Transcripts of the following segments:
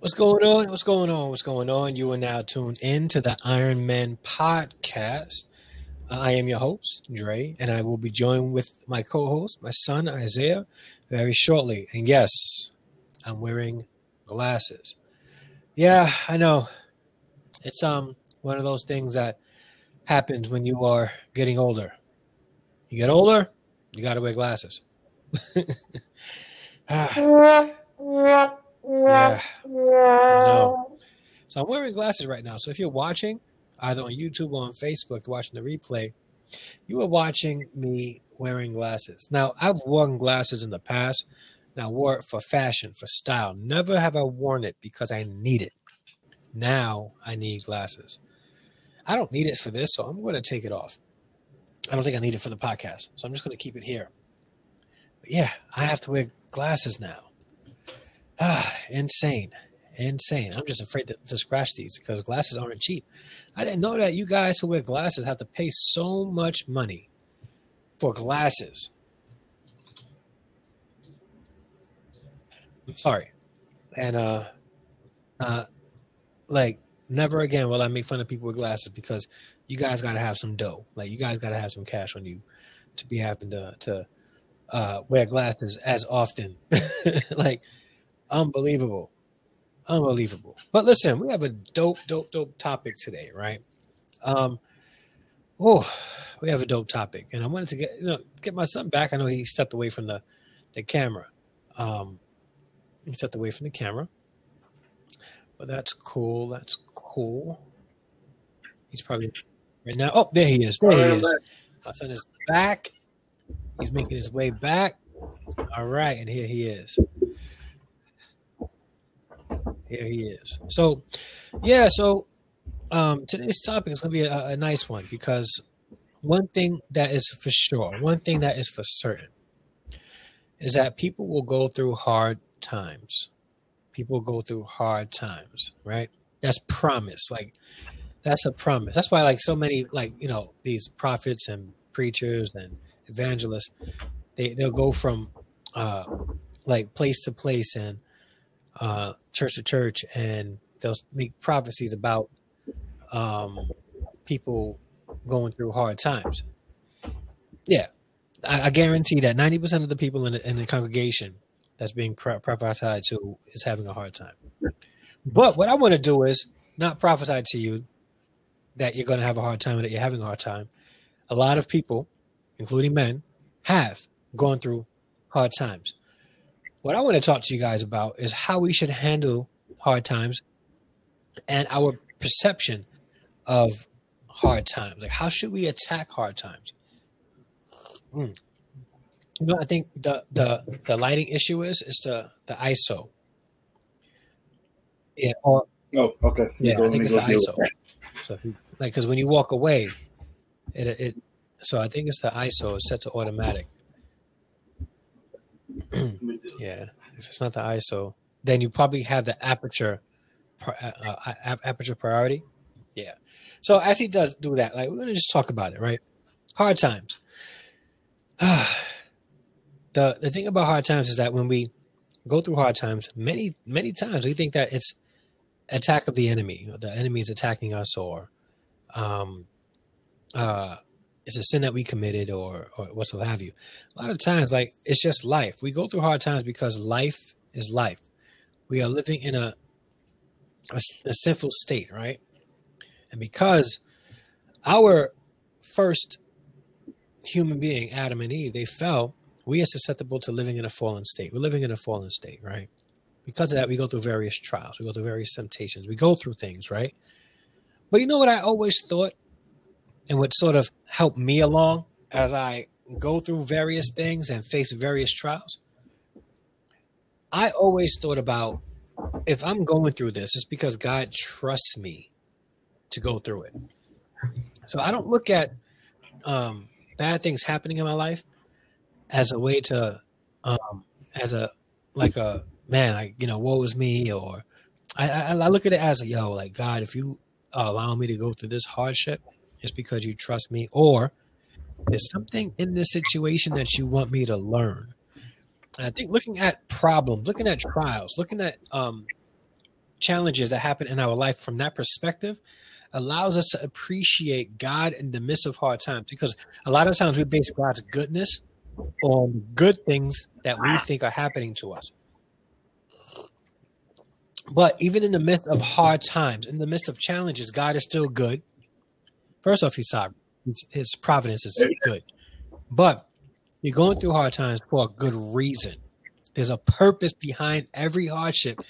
What's going on? What's going on? What's going on? You are now tuned in to the Iron Men podcast. Uh, I am your host, Dre, and I will be joined with my co host, my son, Isaiah, very shortly. And yes, I'm wearing glasses. Yeah, I know. It's um one of those things that happens when you are getting older. You get older, you got to wear glasses. ah. Yeah. So I'm wearing glasses right now. So if you're watching, either on YouTube or on Facebook, watching the replay, you are watching me wearing glasses. Now, I've worn glasses in the past, and I wore it for fashion, for style. Never have I worn it because I need it. Now I need glasses. I don't need it for this, so I'm going to take it off. I don't think I need it for the podcast, so I'm just going to keep it here. But yeah, I have to wear glasses now. Ah, insane. Insane. I'm just afraid to, to scratch these because glasses aren't cheap. I didn't know that you guys who wear glasses have to pay so much money for glasses. I'm sorry. And uh uh like never again will I make fun of people with glasses because you guys gotta have some dough. Like you guys gotta have some cash on you to be having to to uh wear glasses as often. like Unbelievable. Unbelievable. But listen, we have a dope, dope, dope topic today, right? Um, oh, we have a dope topic. And I wanted to get you know get my son back. I know he stepped away from the, the camera. Um he stepped away from the camera. But that's cool. That's cool. He's probably right now. Oh, there he is. There he is. My son is back. He's making his way back. All right, and here he is. Here he is. So, yeah. So, um, today's topic is going to be a, a nice one because one thing that is for sure, one thing that is for certain, is that people will go through hard times. People go through hard times, right? That's promise. Like that's a promise. That's why like so many like, you know, these prophets and preachers and evangelists, they they'll go from uh like place to place and uh, church to church, and they'll make prophecies about um, people going through hard times. Yeah, I, I guarantee that ninety percent of the people in the, in the congregation that's being prophesied to is having a hard time. But what I want to do is not prophesy to you that you're going to have a hard time or that you're having a hard time. A lot of people, including men, have gone through hard times. What I want to talk to you guys about is how we should handle hard times and our perception of hard times. Like, how should we attack hard times? Hmm. You know, I think the the the lighting issue is is the the ISO. Yeah. Or, oh, okay. Yeah, I think it's the ISO. So, like, because when you walk away, it it. So I think it's the ISO. It's set to automatic. Yeah, if it's not the ISO, then you probably have the aperture, uh, uh aperture priority. Yeah. So as he does do that, like we're gonna just talk about it, right? Hard times. the the thing about hard times is that when we go through hard times, many many times we think that it's attack of the enemy, the enemy is attacking us, or um, uh, it's a sin that we committed or or whatsoever have you. A lot of times, like it's just life. We go through hard times because life is life. We are living in a a, a sinful state, right? And because our first human being, Adam and Eve, they fell, we are susceptible to living in a fallen state. We're living in a fallen state, right? Because of that, we go through various trials, we go through various temptations, we go through things, right? But you know what I always thought and what sort of helped me along as I go through various things and face various trials, I always thought about if I'm going through this, it's because God trusts me to go through it. So I don't look at um, bad things happening in my life as a way to, um, as a like a man, like you know, woe is me, or I, I, I look at it as a yo, like God, if you allow me to go through this hardship, it's because you trust me, or there's something in this situation that you want me to learn. And I think looking at problems, looking at trials, looking at um, challenges that happen in our life from that perspective allows us to appreciate God in the midst of hard times. Because a lot of times we base God's goodness on good things that we think are happening to us. But even in the midst of hard times, in the midst of challenges, God is still good. First off, He's sovereign. His providence is good. But you're going through hard times for a good reason. There's a purpose behind every hardship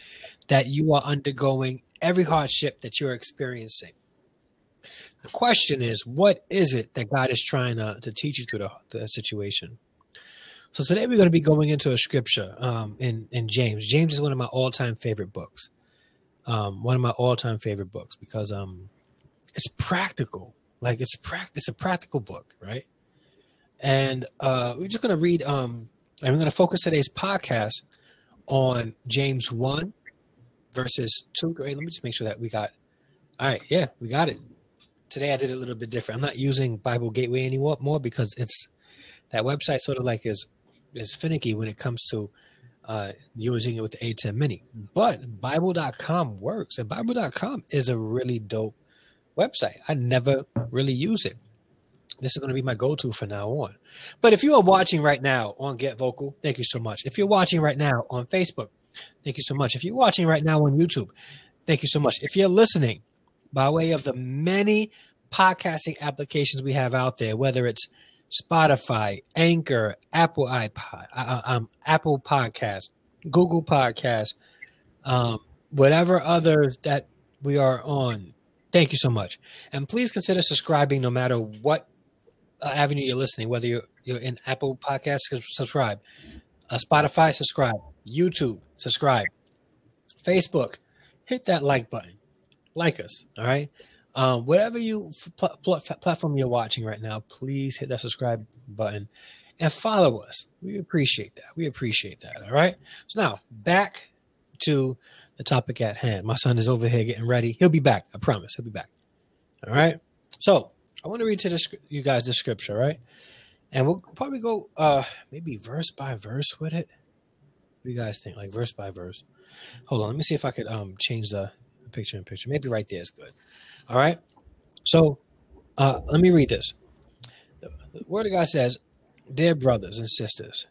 that you are undergoing, every hardship that you're experiencing. The question is, what is it that God is trying to, to teach you through the, the situation? So today we're going to be going into a scripture um, in in James. James is one of my all time favorite books. Um, one of my all time favorite books because um, it's practical. Like it's pract- it's a practical book, right? And uh, we're just going to read. Um, we're going to focus today's podcast on James one verses two. Wait, let me just make sure that we got. All right, yeah, we got it. Today I did it a little bit different. I'm not using Bible Gateway anymore more because it's that website sort of like is is finicky when it comes to uh, using it with the ATEM Mini. But Bible.com works, and Bible.com is a really dope website. I never really use it. This is going to be my go-to from now on. But if you are watching right now on Get Vocal, thank you so much. If you're watching right now on Facebook, thank you so much. If you're watching right now on YouTube, thank you so much. If you're listening by way of the many podcasting applications we have out there, whether it's Spotify, Anchor, Apple iPod, uh, uh, um, Apple Podcast, Google Podcast, um, whatever others that we are on. Thank you so much, and please consider subscribing no matter what uh, avenue you're listening. Whether you're you're in Apple Podcasts, subscribe. Uh, Spotify, subscribe. YouTube, subscribe. Facebook, hit that like button. Like us, all right? Um, whatever you pl- pl- platform you're watching right now, please hit that subscribe button and follow us. We appreciate that. We appreciate that. All right. So now back to the topic at hand. My son is over here getting ready. He'll be back. I promise. He'll be back. All right. So I want to read to the, you guys the scripture, right? And we'll probably go uh maybe verse by verse with it. What do you guys think? Like verse by verse. Hold on. Let me see if I could um change the picture in picture. Maybe right there is good. All right. So uh, let me read this. The, the Word of God says, Dear brothers and sisters,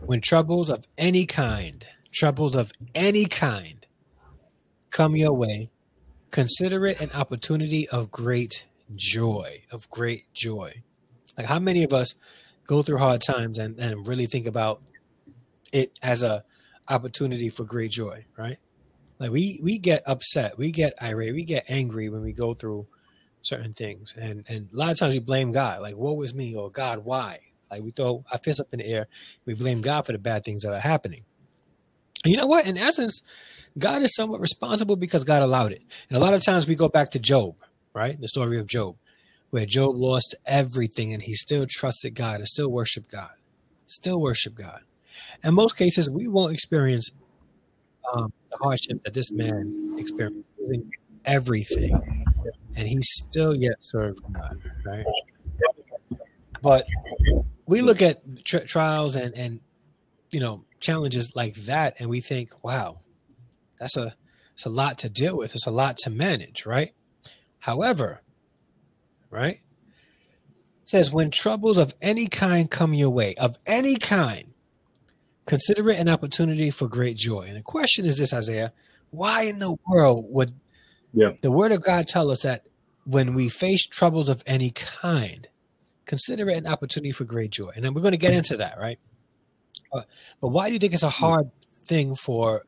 when troubles of any kind, troubles of any kind come your way, consider it an opportunity of great joy, of great joy. Like how many of us go through hard times and, and really think about it as a opportunity for great joy, right? Like we we get upset, we get irate, we get angry when we go through certain things, and and a lot of times we blame God, like "What was me?" or "God, why?" Like we throw our fists up in the air, we blame God for the bad things that are happening. You know what? In essence, God is somewhat responsible because God allowed it. And a lot of times we go back to Job, right? The story of Job, where Job lost everything and he still trusted God and still worshiped God, still worship God. In most cases, we won't experience um, the hardship that this man experienced, losing everything, and he still yet served God, right? But we look at tri- trials and and you know challenges like that, and we think, wow, that's a it's a lot to deal with. It's a lot to manage, right? However, right? It says when troubles of any kind come your way, of any kind, Consider it an opportunity for great joy. And the question is this, Isaiah: Why in the world would yeah. the Word of God tell us that when we face troubles of any kind, consider it an opportunity for great joy? And then we're going to get mm-hmm. into that, right? Uh, but why do you think it's a hard thing for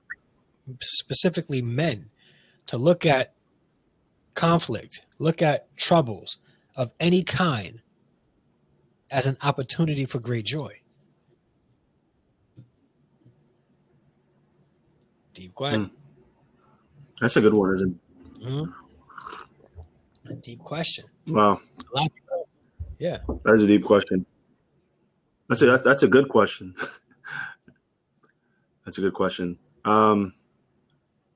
specifically men to look at conflict, look at troubles of any kind as an opportunity for great joy? Deep question. Mm. That's a good one, isn't it? Mm-hmm. A deep question. Wow. Yeah. That's a deep question. That's a that's a good question. that's a good question. Um,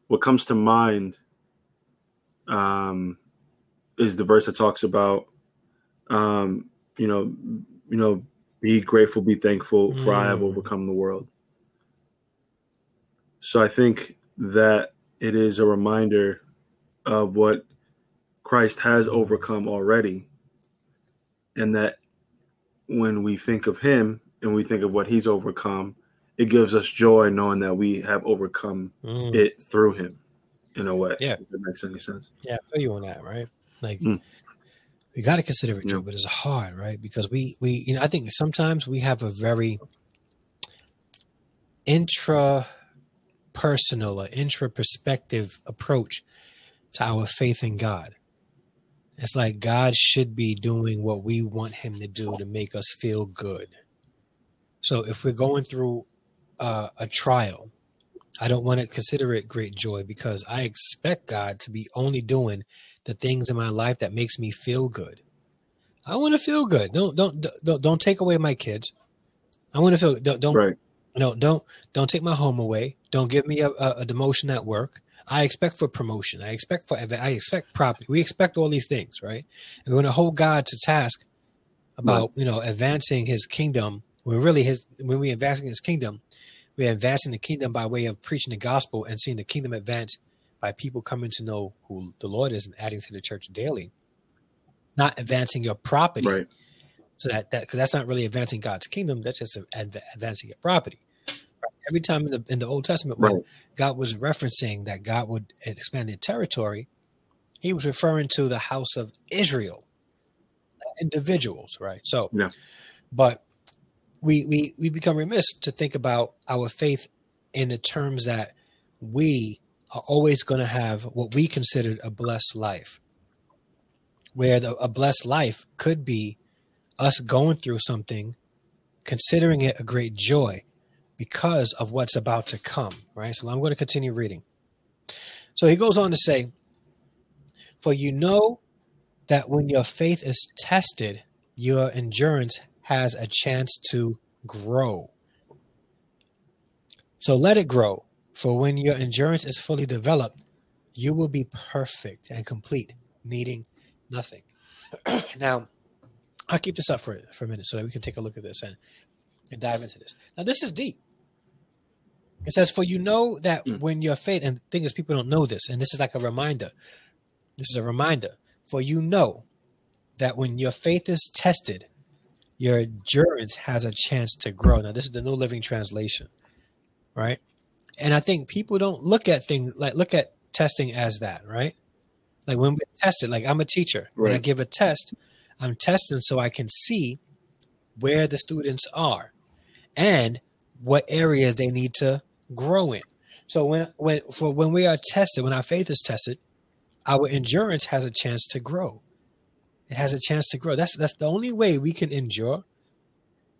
what comes to mind um, is the verse that talks about, um, you know, you know, be grateful, be thankful, for mm. I have mm. overcome the world. So I think that it is a reminder of what Christ has overcome already. And that when we think of him and we think of what he's overcome, it gives us joy knowing that we have overcome mm. it through him in a way. Yeah. If that makes any sense. Yeah, I feel you on that, right? Like mm. we gotta consider it true, yeah. but it's hard, right? Because we we you know, I think sometimes we have a very intra personal or intra perspective approach to our faith in God. It's like God should be doing what we want him to do to make us feel good. So if we're going through uh, a trial, I don't want to consider it great joy because I expect God to be only doing the things in my life that makes me feel good. I want to feel good. Don't don't don't don't take away my kids. I want to feel don't don't right. no don't don't take my home away. Don't give me a, a, a demotion at work. I expect for promotion. I expect for I expect property. We expect all these things, right? And we're going to hold God to task about right. you know advancing His kingdom. When really His when we advancing His kingdom, we're advancing the kingdom by way of preaching the gospel and seeing the kingdom advance by people coming to know who the Lord is and adding to the church daily. Not advancing your property, right. so that that because that's not really advancing God's kingdom. That's just advancing your property every time in the in the Old Testament when. God was referencing that God would expand their territory, He was referring to the house of Israel, individuals, right? So, yeah. but we we we become remiss to think about our faith in the terms that we are always going to have what we considered a blessed life, where the, a blessed life could be us going through something, considering it a great joy because of what's about to come, right? So I'm going to continue reading. So he goes on to say, For you know that when your faith is tested, your endurance has a chance to grow. So let it grow, for when your endurance is fully developed, you will be perfect and complete, needing nothing. now, I'll keep this up for, for a minute so that we can take a look at this and, and dive into this. Now, this is deep. It says, For you know that mm. when your faith, and the thing is, people don't know this, and this is like a reminder. This is a reminder. For you know that when your faith is tested, your endurance has a chance to grow. Now, this is the New Living Translation, right? And I think people don't look at things like look at testing as that, right? Like when we test it, like I'm a teacher. Right. When I give a test, I'm testing so I can see where the students are and what areas they need to grow in. So when when for when we are tested, when our faith is tested, our endurance has a chance to grow. It has a chance to grow. That's that's the only way we can endure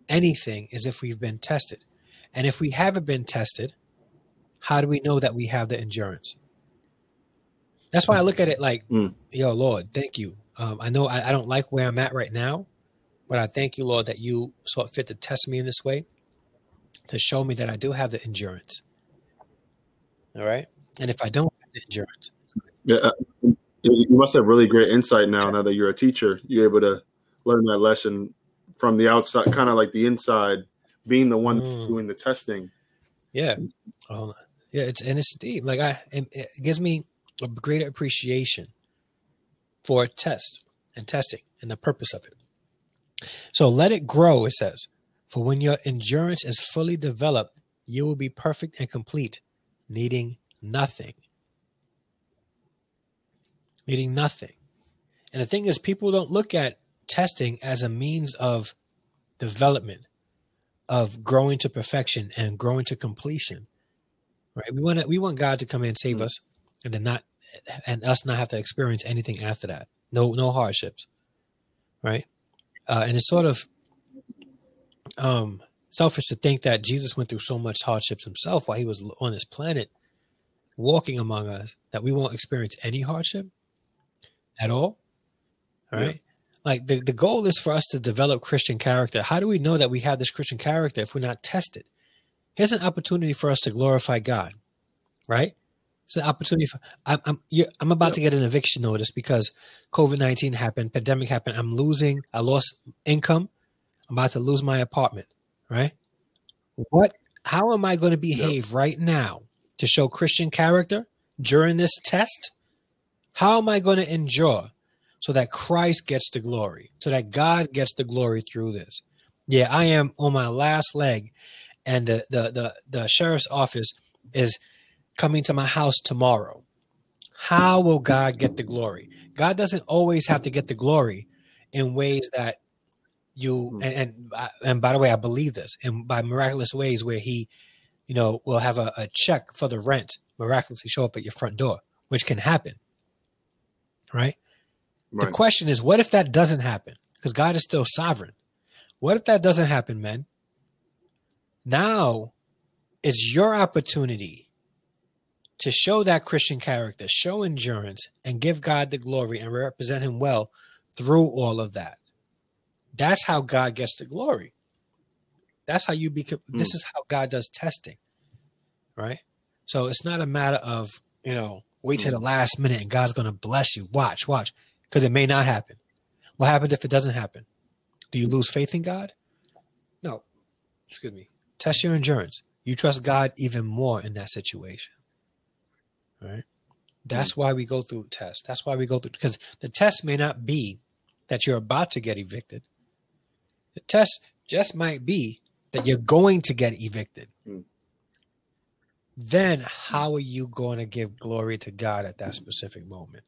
anything is if we've been tested. And if we haven't been tested, how do we know that we have the endurance? That's why I look at it like, mm. yo, Lord, thank you. Um, I know I, I don't like where I'm at right now, but I thank you, Lord, that you saw fit to test me in this way to show me that I do have the endurance. All right. And if I don't have the endurance, yeah, uh, you must have really great insight now. Now that you're a teacher, you're able to learn that lesson from the outside, kind of like the inside, being the one mm. doing the testing. Yeah. Oh, yeah. It's and it's deep. Like I, it gives me a greater appreciation for a test and testing and the purpose of it. So let it grow. It says for when your endurance is fully developed, you will be perfect and complete, needing nothing. Needing nothing. And the thing is, people don't look at testing as a means of development, of growing to perfection and growing to completion. Right? We want to, we want God to come in and save mm-hmm. us, and then not and us not have to experience anything after that. No, no hardships. Right? Uh, and it's sort of um, selfish to think that Jesus went through so much hardships himself while he was on this planet, walking among us, that we won't experience any hardship at all. All right. Yeah. Like the, the goal is for us to develop Christian character. How do we know that we have this Christian character if we're not tested? Here's an opportunity for us to glorify God, right? It's an opportunity for I'm I'm, I'm about to get an eviction notice because COVID nineteen happened, pandemic happened. I'm losing. I lost income. I'm about to lose my apartment, right? What how am I going to behave right now to show Christian character during this test? How am I going to endure so that Christ gets the glory, so that God gets the glory through this? Yeah, I am on my last leg, and the the the, the sheriff's office is coming to my house tomorrow. How will God get the glory? God doesn't always have to get the glory in ways that you Hmm. and and, uh, and by the way, I believe this, and by miraculous ways where He, you know, will have a, a check for the rent miraculously show up at your front door, which can happen, right? The question is, what if that doesn't happen? Because God is still sovereign. What if that doesn't happen, men? Now it's your opportunity to show that Christian character, show endurance, and give God the glory and represent Him well through all of that. That's how God gets the glory. That's how you become. Hmm. This is how God does testing, right? So it's not a matter of you know wait till mm-hmm. the last minute and God's going to bless you. Watch, watch, because it may not happen. What happens if it doesn't happen? Do you lose faith in God? No. Excuse me. Test your endurance. You trust God even more in that situation. Right? That's mm. why we go through tests. That's why we go through because the test may not be that you're about to get evicted. The test just might be that you're going to get evicted. Then how are you going to give glory to God at that specific moment?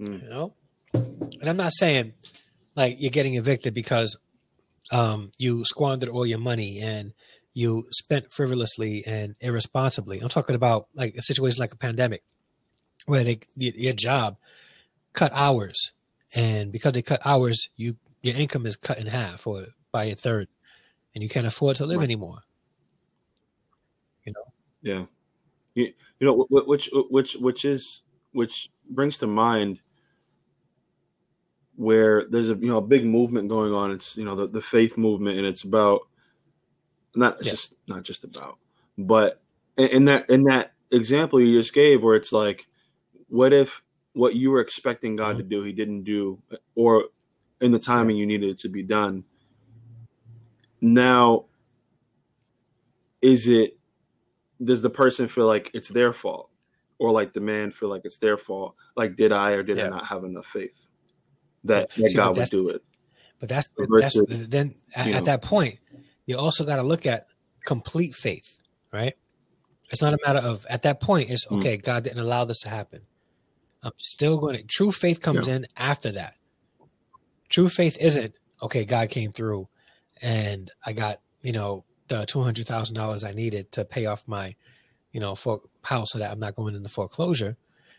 Mm. You know? And I'm not saying like you're getting evicted because um, you squandered all your money and you spent frivolously and irresponsibly. I'm talking about like a situation like a pandemic where they your job cut hours and because they cut hours, you your income is cut in half or by a third, and you can't afford to live Right. anymore. You know, Yeah, you, you know wh- wh- which which which is which brings to mind where there's a you know a big movement going on. It's you know the, the faith movement, and it's about not it's Yeah. just not just about, but in, in that in that example you just gave, where it's like, what if what you were expecting God Mhm. to do, He didn't do, or in the timing you needed it to be done. Now, is it does the person feel like it's their fault or like the man feel like it's their fault like did i or did Yeah. i not have enough faith that, that See, god would do it but that's Versus, that's then at, at that point, you also got to look at complete faith, right? It's not a matter of at that point. It's Mm. okay. God didn't allow this to happen. I'm still going to. True faith comes in after that. True faith isn't okay. God came through, and I got you know the two hundred thousand dollars I needed to pay off my you know for house so that I'm not going into foreclosure.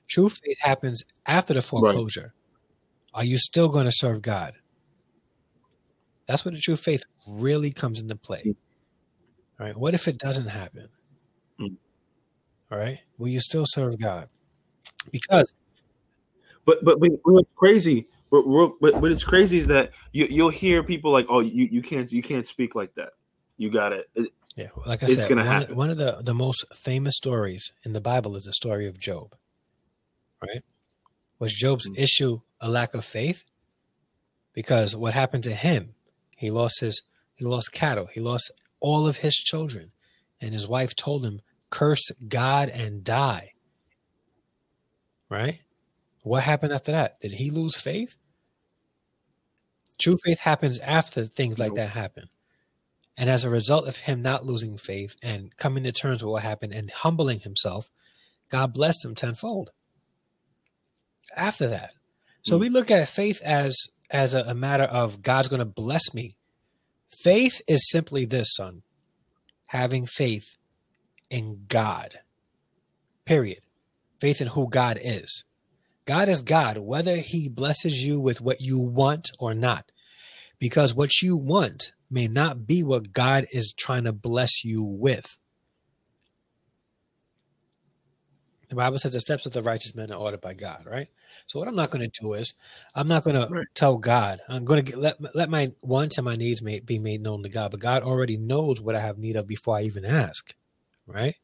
True faith happens after the foreclosure. Are you still going to serve God? That's where the true faith really comes into play. Mm. All right. What if it doesn't happen? Mm. All right. Will you still serve God? Because but but, but what's crazy but, but but it's crazy is that you you'll hear people like oh you, you can't you can't speak like that you got it yeah, like I It's said, gonna one, happen. one of the, the most famous stories in the Bible is the story of Job. Right? Was Job's Mm. issue a lack of faith? Because what happened to him, he lost his he lost cattle, he lost all of his children, and his wife told him, curse God and die. Right? What happened after that? Did he lose faith? True faith happens after things like that happen. And as a result of him not losing faith and coming to terms with what happened and humbling himself, God blessed him tenfold. After that. So Hmm. we look at faith as as a, a matter of God's going to bless me. Faith is simply this, son. Having faith in God. Period. Faith in who God is. God is God, whether he blesses you with what you want or not. Because what you want may not be what God is trying to bless you with. The Bible says the steps of the righteous man are ordered by God, right? So what I'm not going to do is I'm not going to tell God. I'm going to let let my wants and my needs may, be made known to God, but God already knows what I have need of before I even ask, right?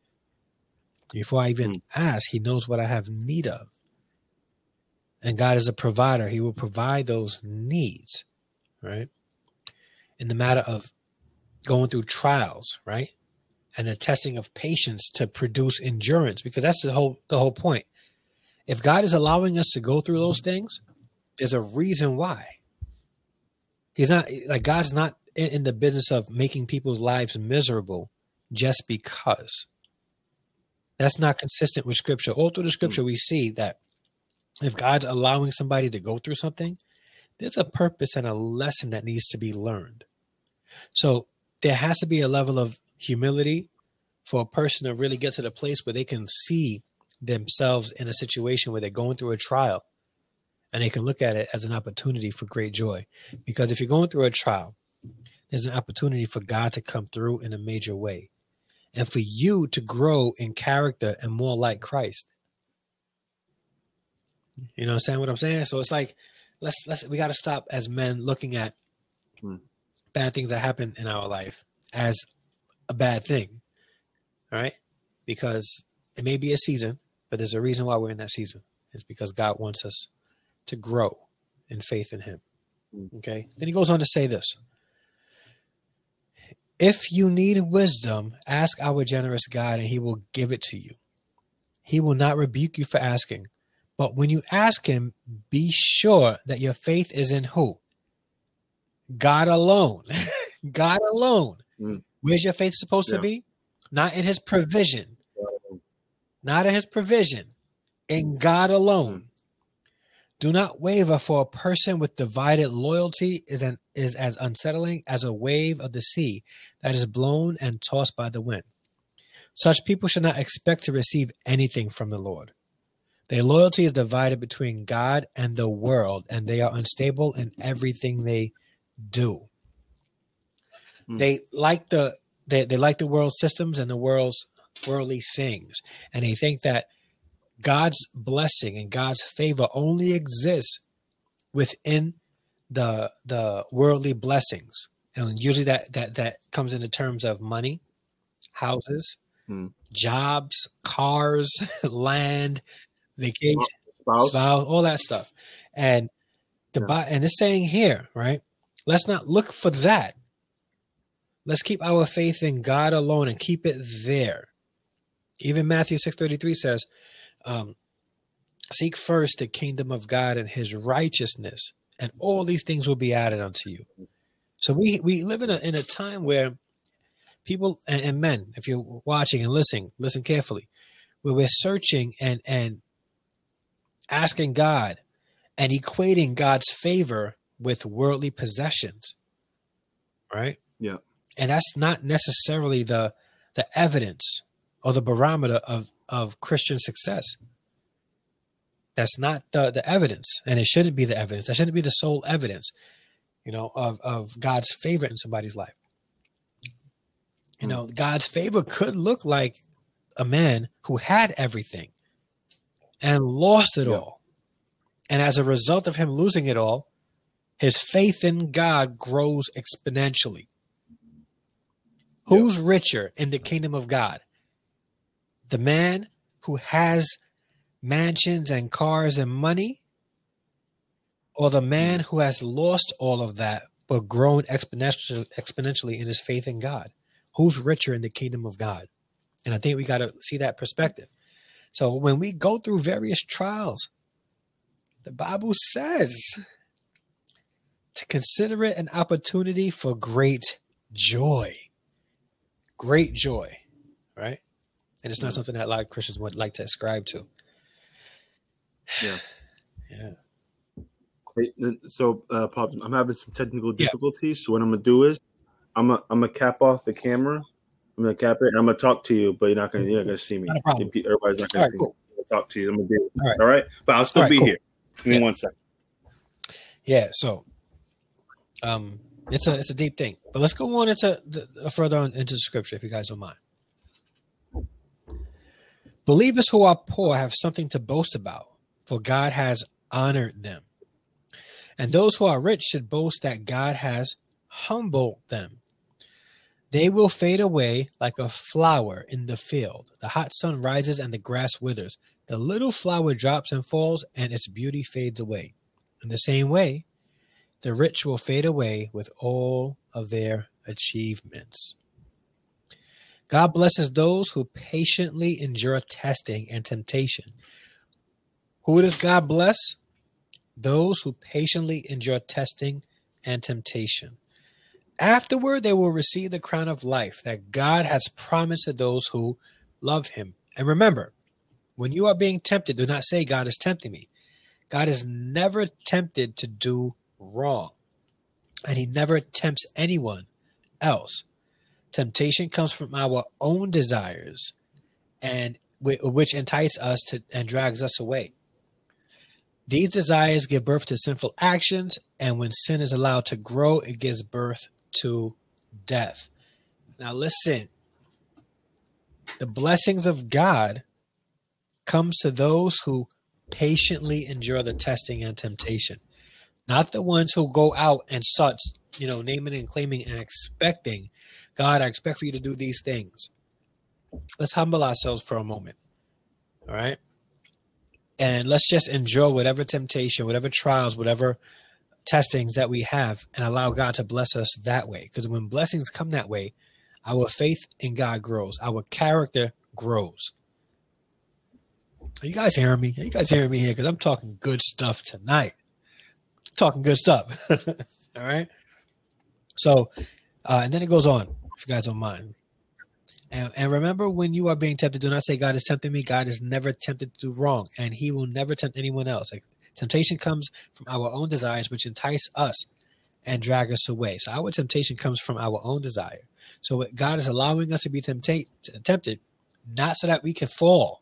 Before I even Mm. ask, He knows what I have need of. And God is a provider; He will provide those needs, right? In the matter of going through trials, right? and the testing of patience to produce endurance because that's the whole the whole point. If God is allowing us to go through those things, there's a reason why. He's not like God's not in, in the business of making people's lives miserable just because. That's not consistent with scripture. All through the scripture, mm. we see that if God's allowing somebody to go through something, there's a purpose and a lesson that needs to be learned. So there has to be a level of humility for a person to really get to the place where they can see themselves in a situation where they're going through a trial and they can look at it as an opportunity for great joy. Because if you're going through a trial, there's an opportunity for God to come through in a major way and for you to grow in character and more like Christ. You know what saying? What I'm saying? So it's like, let's let's we got to stop as men looking at hmm. bad things that happen in our life as a bad thing. All right? Because it may be a season, but there's a reason why we're in that season. It's because God wants us to grow in faith in him. Hmm. Okay? Then he goes on to say this. If you need wisdom, ask our generous God and he will give it to you. He will not rebuke you for asking. But when you ask him, be sure that your faith is in who? God alone. God alone. Mm. Where's your faith supposed yeah. to be? Not in his provision. Not in his provision. In God alone. Do not waver, for a person with divided loyalty is, an, is as unsettling as a wave of the sea that is blown and tossed by the wind. Such people should not expect to receive anything from the Lord. Their loyalty is divided between God and the world, and they are unstable in everything they do. Mm. They like the they, they like the world systems and the world's worldly things, and they think that God's blessing and God's favor only exists within the the worldly blessings. And usually that that that comes in the terms of money, houses, hmm. jobs, cars, land, vacation, spouse. spouse. all that stuff. And the yeah. and it's saying here, right? Let's not look for that. Let's keep our faith in God alone and keep it there. Even Matthew 6:33 says, um, seek first the kingdom of God and his righteousness, and all these things will be added unto you. So we we live in a in a time where people and, and men, if you're watching and listening, listen carefully, where we're searching and and asking God and equating God's favor with worldly possessions. Right? Yeah. And that's not necessarily the the evidence or the barometer of of Christian success. That's not the, the evidence, and it shouldn't be the evidence. That shouldn't be the sole evidence, you know, of, of God's favor in somebody's life. You hmm. know, God's favor could look like a man who had everything and lost it yeah. all. And as a result of him losing it all, his faith in God grows exponentially. Who's richer in the kingdom of God? The man who has mansions and cars and money, or the man mm. who has lost all of that but grown exponentially, exponentially in his faith in God? Who's richer in the kingdom of God? And I think we got to see that perspective. So when we go through various trials, the Bible says to consider it an opportunity for great joy. Great joy, right? and it's not something that a lot of Christians would like to ascribe to. Yeah, yeah. So, uh, Pop, I'm having some technical difficulties. Yeah. So what I'm gonna do is, I'm gonna I'm gonna cap off the camera. I'm gonna cap it. and I'm gonna talk to you, but you're not gonna you're not gonna see me. Not. Everybody's not gonna see cool. me. Talk to you. I'm gonna be all right. all right, but I'll still right, be cool. here. Give me yeah. one second. Yeah. So, um, it's a it's a deep thing, but let's go on into the, further on into the scripture if you guys don't mind. Believers who are poor have something to boast about, for God has honored them. And those who are rich should boast that God has humbled them. They will fade away like a flower in the field. The hot sun rises and the grass withers. The little flower drops and falls, and its beauty fades away. In the same way, the rich will fade away with all of their achievements. God blesses those who patiently endure testing and temptation. Who does God bless? Those who patiently endure testing and temptation. Afterward, they will receive the crown of life that God has promised to those who love Him. And remember, when you are being tempted, do not say, God is tempting me. God is never tempted to do wrong, and He never tempts anyone else. Temptation comes from our own desires, and which entice us to and drags us away. These desires give birth to sinful actions, and when sin is allowed to grow, it gives birth to death. Now, listen the blessings of God comes to those who patiently endure the testing and temptation, not the ones who go out and start, you know, naming and claiming and expecting, God, I expect for you to do these things. Let's humble ourselves for a moment. All right. And let's just endure whatever temptation, whatever trials, whatever testings that we have and allow God to bless us that way. Because when blessings come that way, our faith in God grows, our character grows. Are you guys hearing me? Are you guys hearing me here? Because I'm talking good stuff tonight. Talking good stuff. All right. So, uh, and then it goes on, if you guys don't mind. And, and remember, when you are being tempted, do not say, God is tempting me. God is never tempted to do wrong, and He will never tempt anyone else. Like, temptation comes from our own desires, which entice us and drag us away. So, our temptation comes from our own desire. So, God is allowing us to be tempted, tempted, not so that we can fall,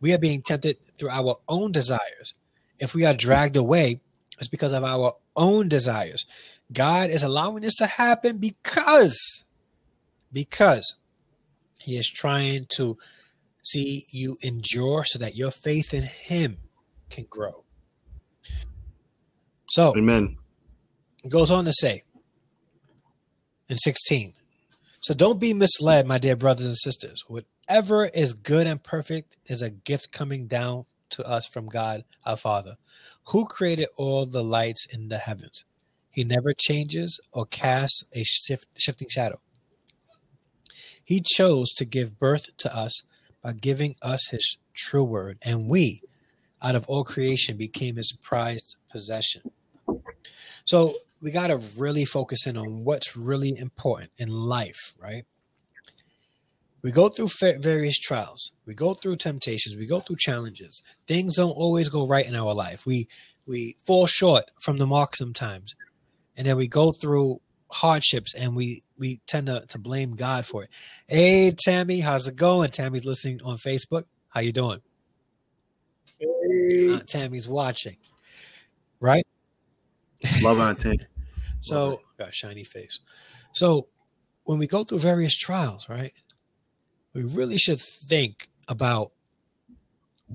we are being tempted through our own desires. If we are dragged away, it's because of our own desires. God is allowing this to happen because, because He is trying to see you endure so that your faith in Him can grow. So, Amen. It goes on to say in 16. So don't be misled, my dear brothers and sisters. Whatever is good and perfect is a gift coming down to us from God our Father, who created all the lights in the heavens. He never changes or casts a shift, shifting shadow. He chose to give birth to us by giving us his true word, and we, out of all creation, became his prized possession. So we got to really focus in on what's really important in life, right? We go through various trials. We go through temptations. We go through challenges. Things don't always go right in our life. We we fall short from the mark sometimes, and then we go through hardships and we we tend to, to blame God for it. Hey Tammy, how's it going? Tammy's listening on Facebook. How you doing? Aunt Tammy's watching, right? Love Aunt Tammy. so got a shiny face. So when we go through various trials, right? we really should think about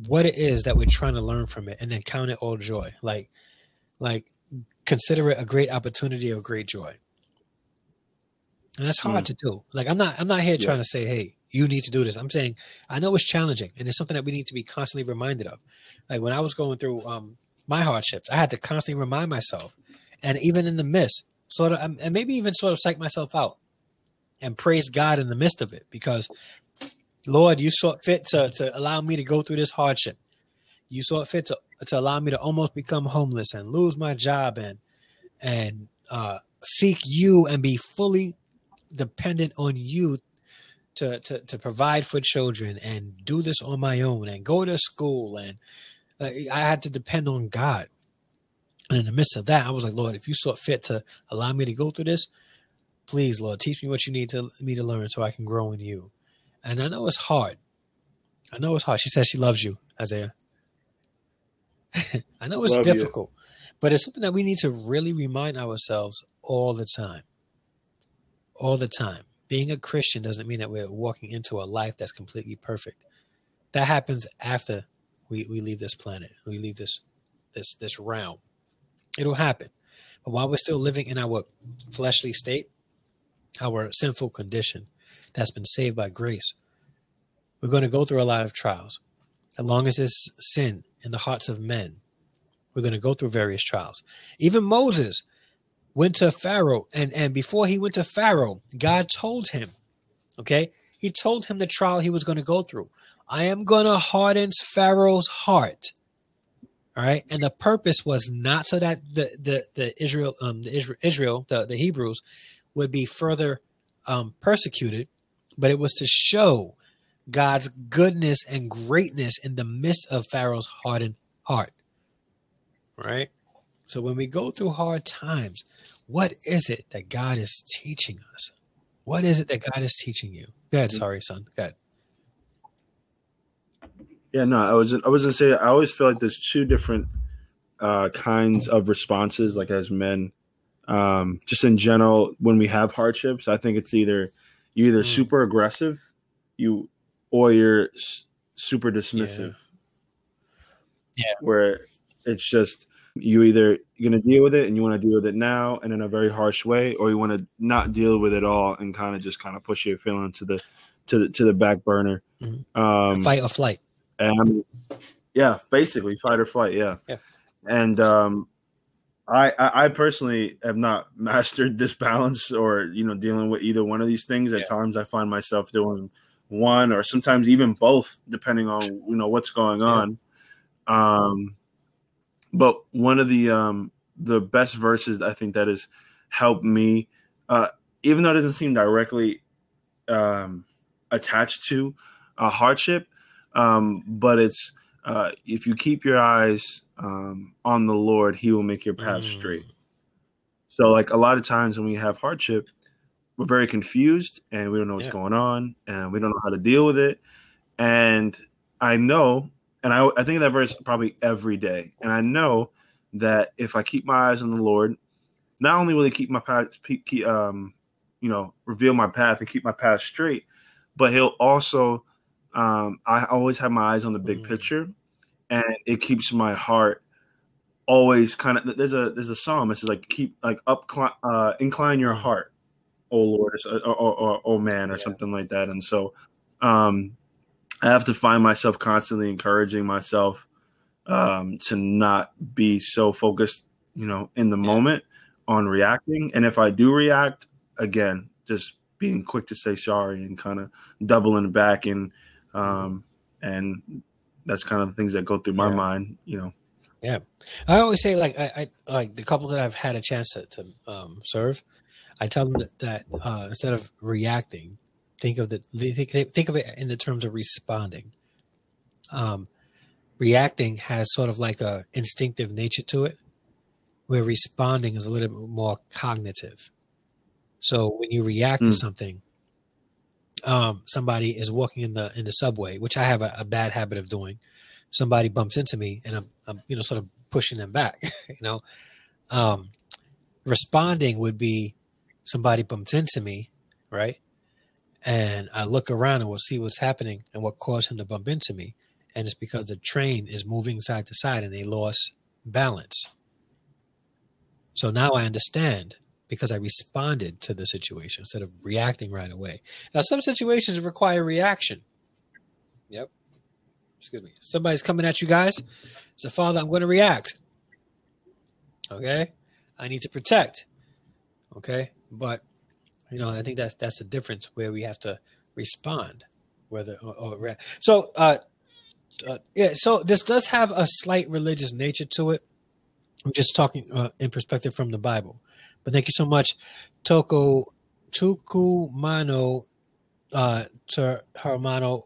what it is that we're trying to learn from it and then count it all joy like like consider it a great opportunity or great joy and that's hard mm. to do like i'm not i'm not here yeah. trying to say hey you need to do this i'm saying i know it's challenging and it's something that we need to be constantly reminded of like when i was going through um my hardships i had to constantly remind myself and even in the midst sort of and maybe even sort of psych myself out and praise god in the midst of it because Lord, you saw fit to, to allow me to go through this hardship. You saw fit to, to allow me to almost become homeless and lose my job and and uh, seek you and be fully dependent on you to, to, to provide for children and do this on my own and go to school and uh, I had to depend on God. And in the midst of that, I was like, Lord, if you saw fit to allow me to go through this, please, Lord, teach me what you need to me to learn so I can grow in you. And I know it's hard. I know it's hard. She says she loves you, Isaiah. I know it's Love difficult, you. but it's something that we need to really remind ourselves all the time. All the time. Being a Christian doesn't mean that we're walking into a life that's completely perfect. That happens after we, we leave this planet. We leave this this this realm. It'll happen. But while we're still living in our fleshly state, our sinful condition, that's been saved by grace. We're going to go through a lot of trials. As long as there's sin in the hearts of men, we're going to go through various trials. Even Moses went to Pharaoh, and, and before he went to Pharaoh, God told him, okay, He told him the trial he was going to go through. I am going to harden Pharaoh's heart. All right, and the purpose was not so that the the, the Israel um the Israel, Israel the, the Hebrews would be further um, persecuted, but it was to show God's goodness and greatness in the midst of Pharaoh's hardened heart. Right? So when we go through hard times, what is it that God is teaching us? What is it that God is teaching you? Go ahead, sorry, son. Go ahead. Yeah, no, I was I was gonna say I always feel like there's two different uh, kinds of responses, like as men. Um, just in general, when we have hardships, I think it's either you either mm. super aggressive, you or you're super dismissive. Yeah. yeah. Where it's just you either you're gonna deal with it and you want to deal with it now and in a very harsh way, or you want to not deal with it all and kind of just kind of push your feeling to the to the to the back burner. Mm-hmm. Um, fight or flight. And yeah, basically fight or flight. Yeah. Yeah. And um, I, I personally have not mastered this balance or you know dealing with either one of these things. At yeah. times, I find myself doing one or sometimes even both, depending on you know what's going on. Um, but one of the um, the best verses I think that has helped me, uh, even though it doesn't seem directly um, attached to a hardship, um, but it's uh, if you keep your eyes um, on the Lord, He will make your path mm. straight. So, like a lot of times when we have hardship, we're very confused and we don't know what's yeah. going on and we don't know how to deal with it. And I know, and I, I think that verse probably every day. And I know that if I keep my eyes on the Lord, not only will He keep my path, keep, um, you know, reveal my path and keep my path straight, but He'll also, um, I always have my eyes on the big mm. picture, and it keeps my heart always kind of. There's a there's a psalm. It's like keep like up, uh, incline your mm. heart oh Lord, or, or, or oh man, or yeah. something like that. And so, um, I have to find myself constantly encouraging myself um, to not be so focused, you know, in the yeah. moment on reacting. And if I do react, again, just being quick to say sorry and kind of doubling back and um, and that's kind of the things that go through my yeah. mind, you know. Yeah, I always say like I, I like the couple that I've had a chance to, to um, serve. I tell them that, that uh, instead of reacting, think of the think, think of it in the terms of responding. Um, reacting has sort of like a instinctive nature to it, where responding is a little bit more cognitive. So when you react mm. to hmm. something, um, somebody is walking in the in the subway, which I have a, a, bad habit of doing. Somebody bumps into me, and I'm, I'm you know sort of pushing them back. you know, um, responding would be somebody bumps into me, right? And I look around and we'll see what's happening and what caused him to bump into me. And it's because the train is moving side to side and they lost balance. So now I understand because I responded to the situation instead of reacting right away. Now, some situations require reaction. Yep. Excuse me. Somebody's coming at you guys. So, Father, I'm going to react. Okay. I need to protect. Okay. But you know, I think that's that's the difference where we have to respond, whether or, or so. Uh, uh, yeah, so this does have a slight religious nature to it. I'm just talking uh, in perspective from the Bible. But thank you so much, Toko Tukumano uh, to Hermano.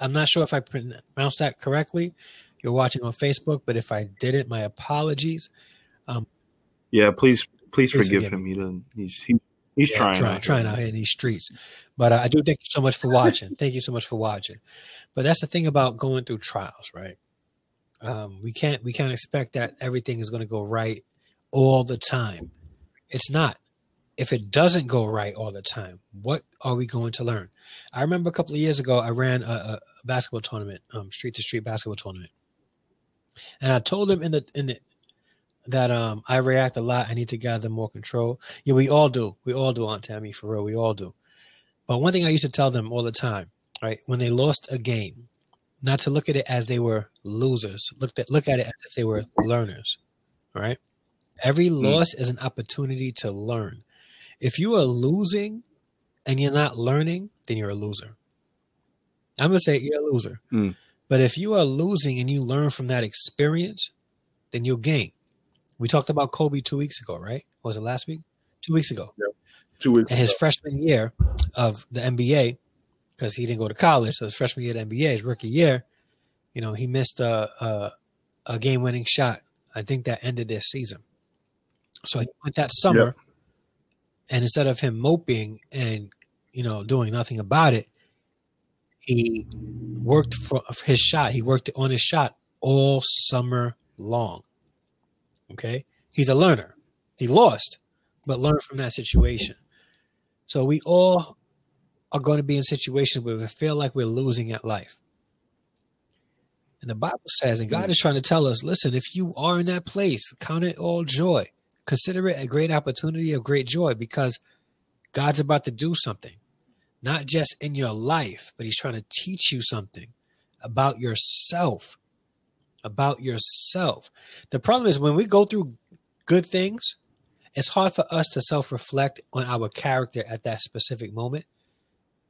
I'm not sure if I pronounced that correctly. You're watching on Facebook, but if I didn't, my apologies. Um, yeah, please please, forgive, him. He doesn't. He's he, he's yeah, trying, trying, out trying out here in these streets. But uh, I do thank you so much for watching. thank you so much for watching. But that's the thing about going through trials, right? Um, we can't we can't expect that everything is going to go right all the time. It's not. If it doesn't go right all the time, what are we going to learn? I remember a couple of years ago, I ran a, a basketball tournament, um, street to street basketball tournament, and I told them in the in the that um I react a lot. I need to gather more control. Yeah, we all do. We all do, Aunt Tammy, for real. We all do. But one thing I used to tell them all the time, right, when they lost a game, not to look at it as they were losers. Look at look at it as if they were learners. Right? Every mm. loss is an opportunity to learn. If you are losing and you're not learning, then you're a loser. I'm gonna say you're a loser. Mm. But if you are losing and you learn from that experience, then you'll gain. We talked about Kobe two weeks ago, right? Or was it last week? Two weeks ago. Two weeks. And his freshman year of the NBA, because he didn't go to college, so his freshman year of the NBA, his rookie year, you know, he missed a a, a game winning shot. I think that ended their season. So he went that summer, Yep. and instead of him moping and you know doing nothing about it, he worked for his shot. He worked on his shot all summer long. Okay, he's a learner. He lost, but learned from that situation. So we all are going to be in situations where we feel like we're losing at life. And the Bible says, and God is trying to tell us, listen, if you are in that place, count it all joy. Consider it a great opportunity of great joy because God's about to do something, not just in your life, but He's trying to teach you something about yourself. About yourself. The problem is when we go through good things, it's hard for us to self reflect on our character at that specific moment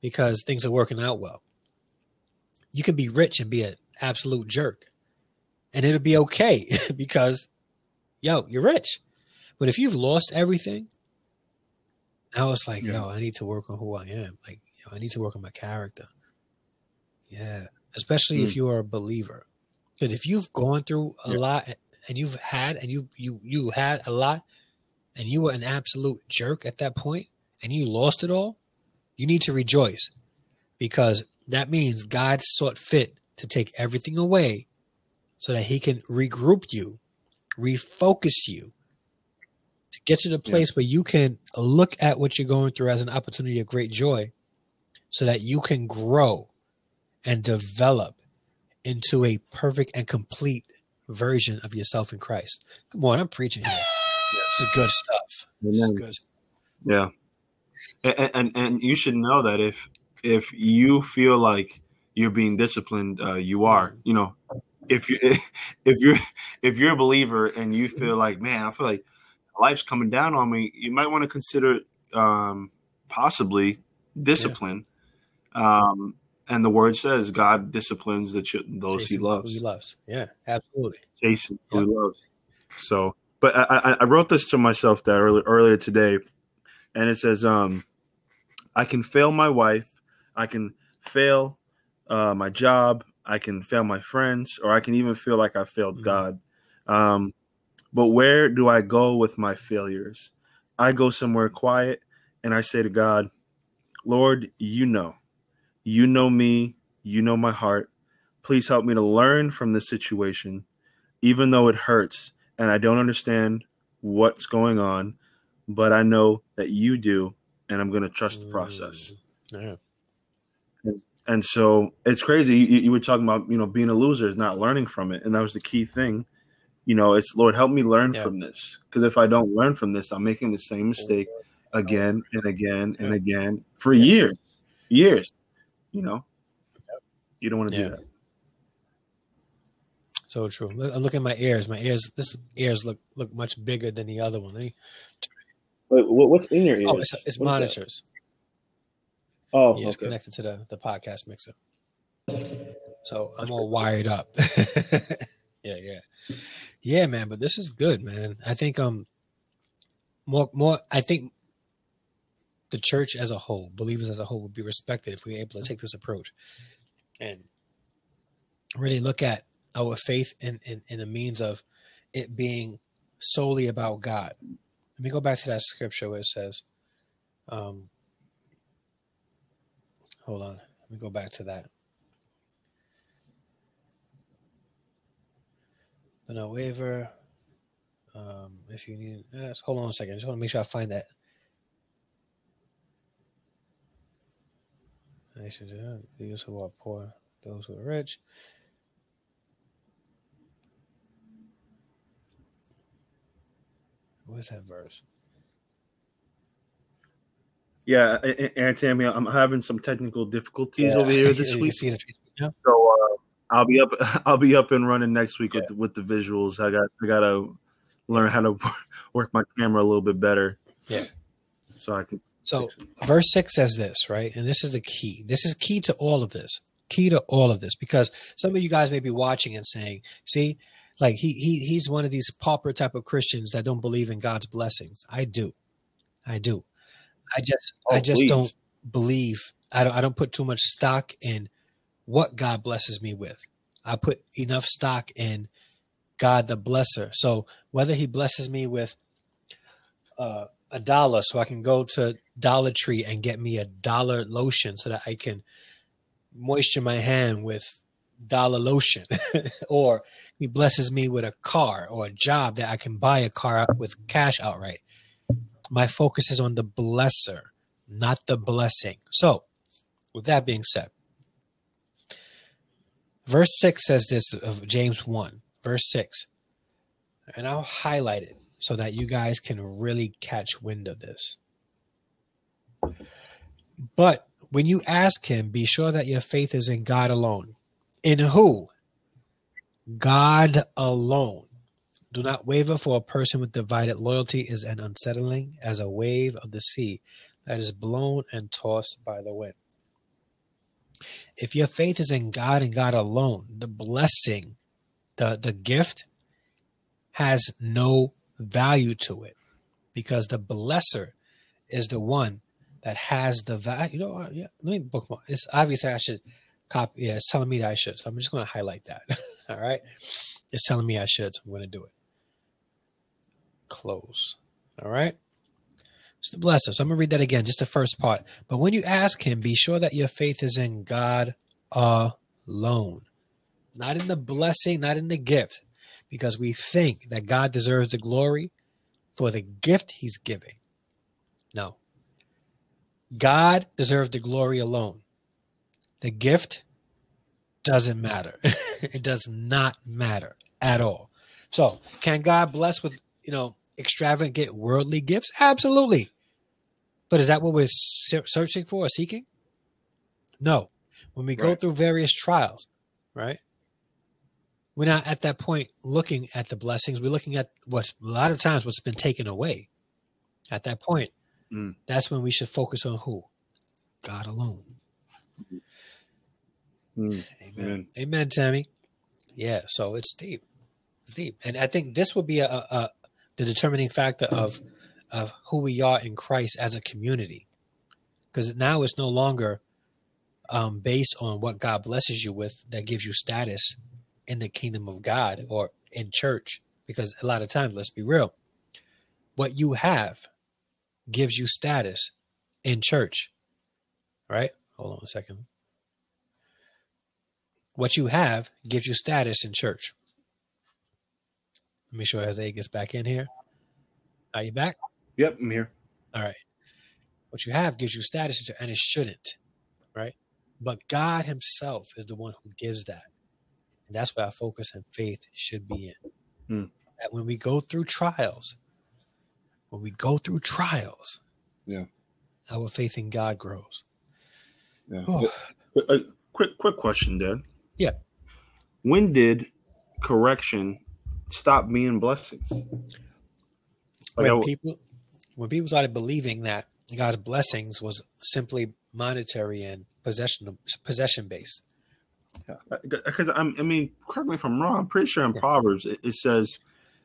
because things are working out well. You can be rich and be an absolute jerk, and it'll be okay because, yo, you're rich. But if you've lost everything, now it's like, Yeah. yo, I need to work on who I am. Like, yo, I need to work on my character. Yeah. Especially if Mm. you are a believer. Because if you've gone through a Yeah. lot and you've had and you you you had a lot and you were an absolute jerk at that point and you lost it all, you need to rejoice because that means God sought fit to take everything away so that he can regroup you, refocus you to get to the place where you can look at what you're going through as an opportunity of great joy so that you can grow and develop into a perfect and complete version of yourself in Christ. Come on, I'm preaching here. This is good stuff. This good. Yeah, and, and and you should know that if if you feel like you're being disciplined, uh, you are. You know, if you if you're if you're a believer and you feel like, man, I feel like life's coming down on me, you might want to consider um, possibly discipline. Um, and the word says God disciplines the ch- those he loves. He loves. Yeah, absolutely. Jason who he loves. So, but I, I, I wrote this to myself that early, earlier today, and it says, um, I can fail my wife, I can fail uh, my job, I can fail my friends, or I can even feel like I failed Mhm. God. Um, but where do I go with my failures? I go somewhere quiet and I say to God, Lord, you know, you know me, you know my heart. Please help me to learn from this situation even though it hurts and I don't understand what's going on, but I know that you do, and I'm going to trust the process. Mm, Yeah. And so it's crazy. You, you were talking about, you know, being a loser is not learning from it, and that was the key thing. You know, it's Lord, help me learn Yeah. from this, because if I don't learn from this, I'm making the same mistake again and again and Yeah. again for Yeah. years, years. You know, you don't want to Yeah. do that. So true. Look, look at my ears. My ears. This ears look look much bigger than the other one. Let me- Wait, what's in your ears? Oh, it's, it's monitors. Oh, Yeah, it's connected to the the podcast mixer. So I'm all wired up. yeah, yeah, yeah, man. But this is good, man. I think um more more. I think the church as a whole, believers as a whole, would be respected if we were able to take this approach and really look at our faith in in, in the means of it being solely about God. Let me go back to that scripture where it says, um, hold on, let me go back to that. No waiver. Um, if you need, uh, hold on a second. I just want to make sure I find that. I should do these who are poor, those who are rich. Where's that verse? Yeah, a- a- and Tammy, I'm having some technical difficulties over here this week, see it now? so uh, I'll be up. I'll be up and running next week Yeah. with with the visuals. I got I gotta learn how to work my camera a little bit better. Yeah. So I can. So verse six says this, right? And this is the key. This is key to all of this. key to all of this because some of you guys may be watching and saying, see, like he he he's one of these pauper type of Christians that don't believe in God's blessings. I do. I do. I just oh, I just please. don't believe I don't I don't put too much stock in what God blesses me with. I put enough stock in God the blesser. So whether he blesses me with uh, a dollar so I can go to Dollar Tree and get me a dollar lotion so that I can moisture my hand with dollar lotion or he blesses me with a car or a job that I can buy a car with cash outright. My focus is on the blesser, not the blessing. So, with that being said, verse 6 says this of James 1, verse 6. And I'll highlight it so that you guys can really catch wind of this. But when you ask him, be sure that your faith is in God alone. In who? God alone. Do not waver, for a person with divided loyalty is an unsettling as a wave of the sea that is blown and tossed by the wind. If your faith is in God and God alone, the blessing, the, the gift has no value to it because the blesser is the one that has the value. You know, yeah, let me bookmark. It's obviously I should copy. Yeah, it's telling me that I should. So I'm just going to highlight that. All right. It's telling me I should. So I'm going to do it. Close. All right. It's the blesser. So I'm going to read that again, just the first part. But when you ask him, be sure that your faith is in God alone, not in the blessing, not in the gift, because we think that God deserves the glory for the gift he's giving. No. God deserves the glory alone. The gift doesn't matter. it does not matter at all. So, can God bless with, you know, extravagant worldly gifts? Absolutely. But is that what we're searching for or seeking? No. When we right. go through various trials, right? We're not at that point looking at the blessings. We're looking at what's a lot of times what's been taken away. At that point, mm. that's when we should focus on who? God alone. Mm. Amen. Amen. Amen, Tammy. Yeah, so it's deep. It's deep. And I think this will be a, a the determining factor of of who we are in Christ as a community. Because now it's no longer um, based on what God blesses you with that gives you status in the kingdom of God or in church. Because a lot of times, let's be real, what you have gives you status in church. Right? Hold on a second. What you have gives you status in church. Let me show Isaiah gets back in here. Are you back? Yep, I'm here. All right. What you have gives you status, and it shouldn't, right? But God Himself is the one who gives that. And that's where our focus and faith should be in. Hmm. That when we go through trials, when we go through trials, yeah, our faith in God grows. Yeah. Oh. A quick, quick question, Dad. Yeah. When did correction stop being blessings? Like when people when people started believing that God's blessings was simply monetary and possession possession based. Yeah, because I mean, correct me if I'm wrong. I'm pretty sure in yeah. Proverbs it, it says,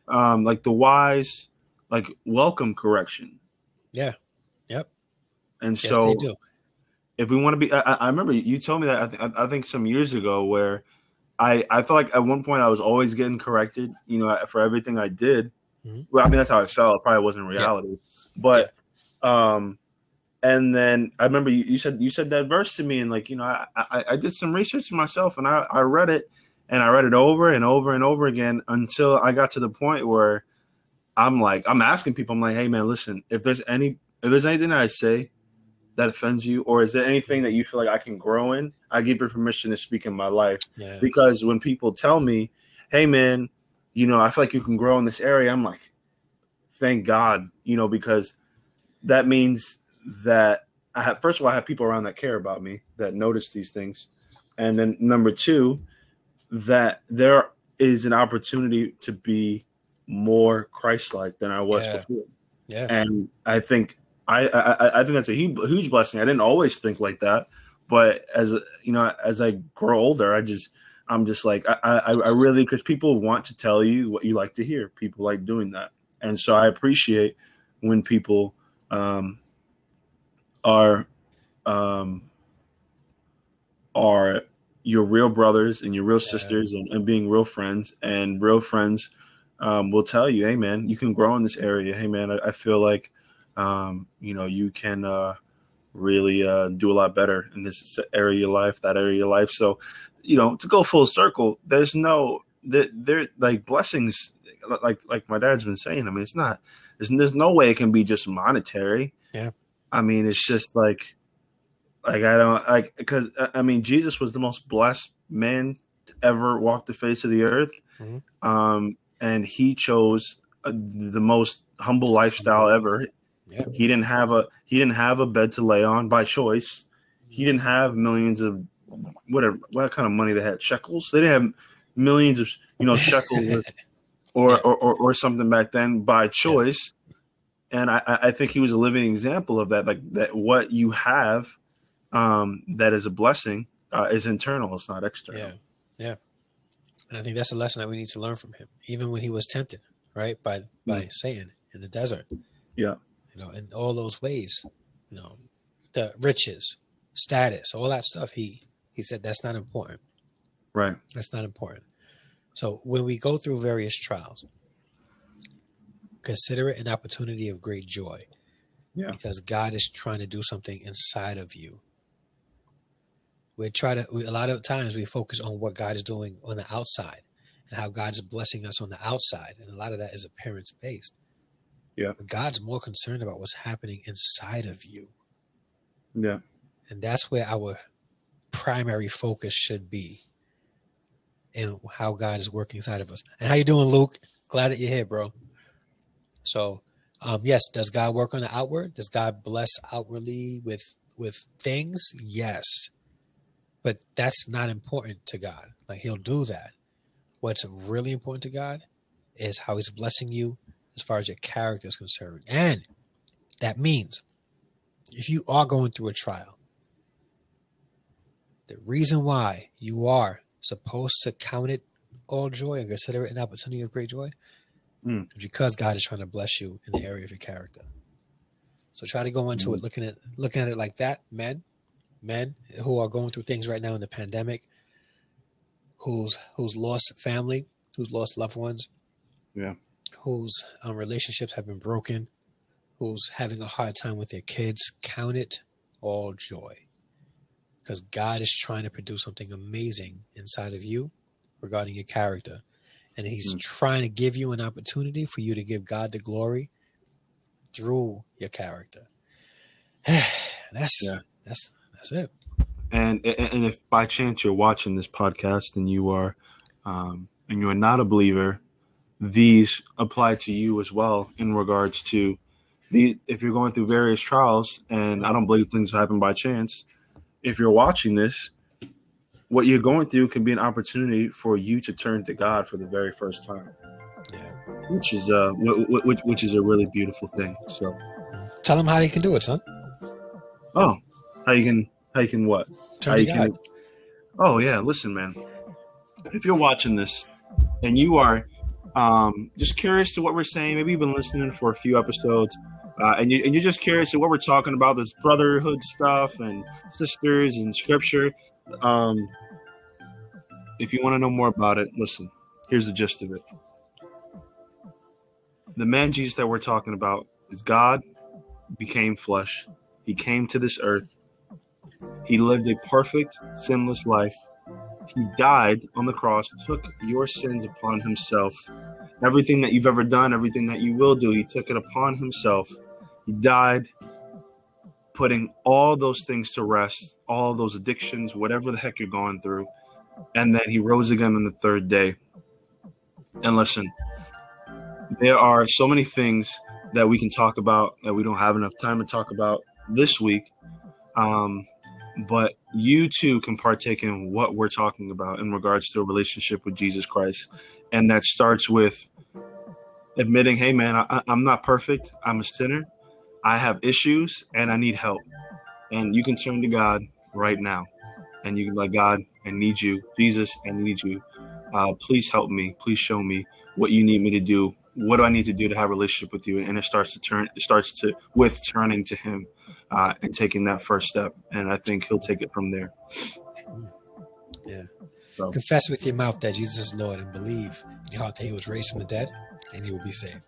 um, like the wise, like welcome correction. Yeah. Yep. And yes, so, if we want to be, I, I, remember you told me that I, th- I think some years ago where I I felt like at one point I was always getting corrected, you know, for everything I did. Mm-hmm. Well, I mean that's how I felt. It probably wasn't reality, yeah. but um, and then I remember you, you, said you said that verse to me, and like you know, I, I, I did some research myself, and I I read it, and I read it over and over and over again until I got to the point where I'm like I'm asking people, I'm like, hey man, listen, if there's any if there's anything that I say that offends you, or is there anything that you feel like I can grow in? I give you permission to speak in my life. Yeah. Because when people tell me, hey man, you know, I feel like you can grow in this area. I'm like, thank God, you know, because that means that I have, first of all, I have people around that care about me that notice these things. And then number two, that there is an opportunity to be more Christ-like than I was yeah. before. Yeah. And I think I, I, I think that's a huge blessing. I didn't always think like that, but as you know, as I grow older, I just I'm just like I I, I really because people want to tell you what you like to hear. People like doing that, and so I appreciate when people um, are um, are your real brothers and your real yeah. sisters and, and, being real friends and real friends um, will tell you, hey man, you can grow in this area. Hey man, I, I feel like um, you know you can uh, really uh, do a lot better in this area of your life, that area of your life. So, you know, to go full circle, there's no that there like blessings like like my dad's been saying. I mean, it's not there's, there's no way it can be just monetary. Yeah. I mean, it's just like like I don't like because I mean Jesus was the most blessed man to ever walk the face of the earth, mm-hmm. um, and he chose uh, the most humble lifestyle ever. Yeah. He didn't have a he didn't have a bed to lay on by choice. He didn't have millions of whatever what kind of money they had shekels. They didn't have millions of you know shekels or, or, or, or something back then by choice. And I, I think he was a living example of that. Like that, what you have um, that is a blessing uh, is internal; it's not external. Yeah, yeah. And I think that's a lesson that we need to learn from him, even when he was tempted, right, by by mm. Satan in the desert. Yeah, you know, in all those ways, you know, the riches, status, all that stuff. He he said that's not important. Right. That's not important. So when we go through various trials, consider it an opportunity of great joy. Yeah. Because God is trying to do something inside of you. We try to we, a lot of times we focus on what god is doing on the outside and how god's blessing us on the outside. And a lot of that is appearance based yeah. But god's more concerned about what's happening inside of you. Yeah. And that's where our primary focus should be and how god is working inside of us. And how you doing luke? Glad that you're here bro so um, yes does god work on the outward does god bless outwardly with with things yes but that's not important to God. Like He'll do that. What's really important to God is how He's blessing you as far as your character is concerned. And that means if you are going through a trial, the reason why you are supposed to count it all joy and consider it an opportunity of great joy mm. because God is trying to bless you in the area of your character. So try to go into mm. it looking at looking at it like that, men men who are going through things right now in the pandemic, who's who's lost family, who's lost loved ones, yeah, whose um, relationships have been broken, who's having a hard time with their kids. Count it all joy, because God is trying to produce something amazing inside of you regarding your character, and He's mm. trying to give you an opportunity for you to give God the glory through your character. that's yeah. that's that's it. And and if by chance you're watching this podcast and you are um, and you are not a believer, these apply to you as well in regards to the if you're going through various trials and I don't believe things happen by chance. If you're watching this, what you're going through can be an opportunity for you to turn to God for the very first time. Yeah. Which is uh which, which is a really beautiful thing. So tell them how you can do it, son. Oh, how you can how you can what? Turn how you can, Oh yeah, listen, man. If you're watching this and you are um, just curious to what we're saying, maybe you've been listening for a few episodes, uh, and you and you're just curious to what we're talking about, this brotherhood stuff and sisters and scripture. Um, if you want to know more about it, listen. Here's the gist of it. The man Jesus that we're talking about is God became flesh. He came to this earth he lived a perfect, sinless life. He died on the cross, took your sins upon himself. Everything that you've ever done, everything that you will do, he took it upon himself. He died, putting all those things to rest, all those addictions, whatever the heck you're going through. And then he rose again on the third day. And listen, there are so many things that we can talk about that we don't have enough time to talk about this week. Um, but you too can partake in what we're talking about in regards to a relationship with Jesus Christ. And that starts with admitting, hey, man, I, am not perfect. I'm a sinner. I have issues and I need help. And you can turn to God right now. And you can like, God, I need you. Jesus, I need you. Uh, please help me. Please show me what you need me to do. What do I need to do to have a relationship with you? And it starts to turn, it starts to with turning to him uh, and taking that first step. And I think he'll take it from there. Yeah. So. Confess with your mouth that Jesus is Lord and believe in your heart that he was raised from the dead and you will be saved.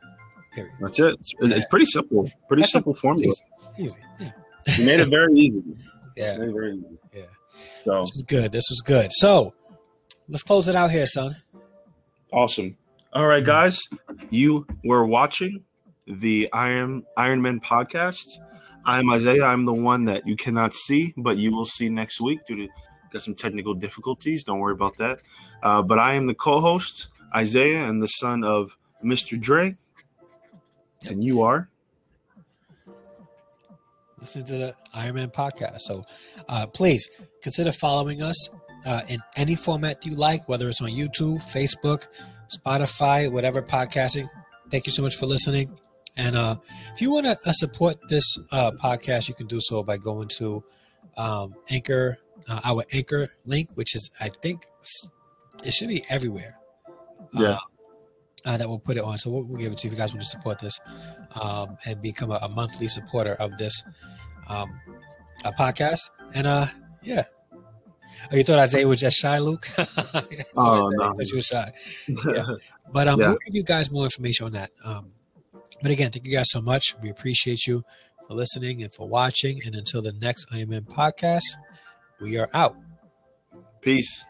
Period. That's it. It's, yeah. it's pretty simple. Pretty That's simple formula. Easy. easy. Yeah. You made it very easy. Yeah. very easy. Yeah. So this was good. This was good. So let's close it out here, son. Awesome. All right, guys. You were watching the Iron Iron Men podcast. I'm Isaiah. I'm the one that you cannot see, but you will see next week due to got some technical difficulties. Don't worry about that. Uh, but I am the co-host, Isaiah, and the son of Mr. Dre. And you are listening to the Iron Men podcast. So uh, please consider following us uh, in any format you like, whether it's on YouTube, Facebook, Spotify, whatever podcasting. Thank you so much for listening. And uh, if you want to uh, support this uh, podcast, you can do so by going to um, Anchor, uh, our Anchor link, which is, I think, it should be everywhere. Yeah. Uh, that we'll put it on. So we'll, we'll, give it to you if you guys want to support this um, and become a, a, monthly supporter of this um, a podcast. And uh, yeah. Oh, you thought Isaiah was just shy, Luke? oh, no. you were shy. Yeah. But um, yeah. we'll give you guys more information on that. Um, but again, thank you guys so much. We appreciate you for listening and for watching. And until the next Man podcast, we are out. Peace.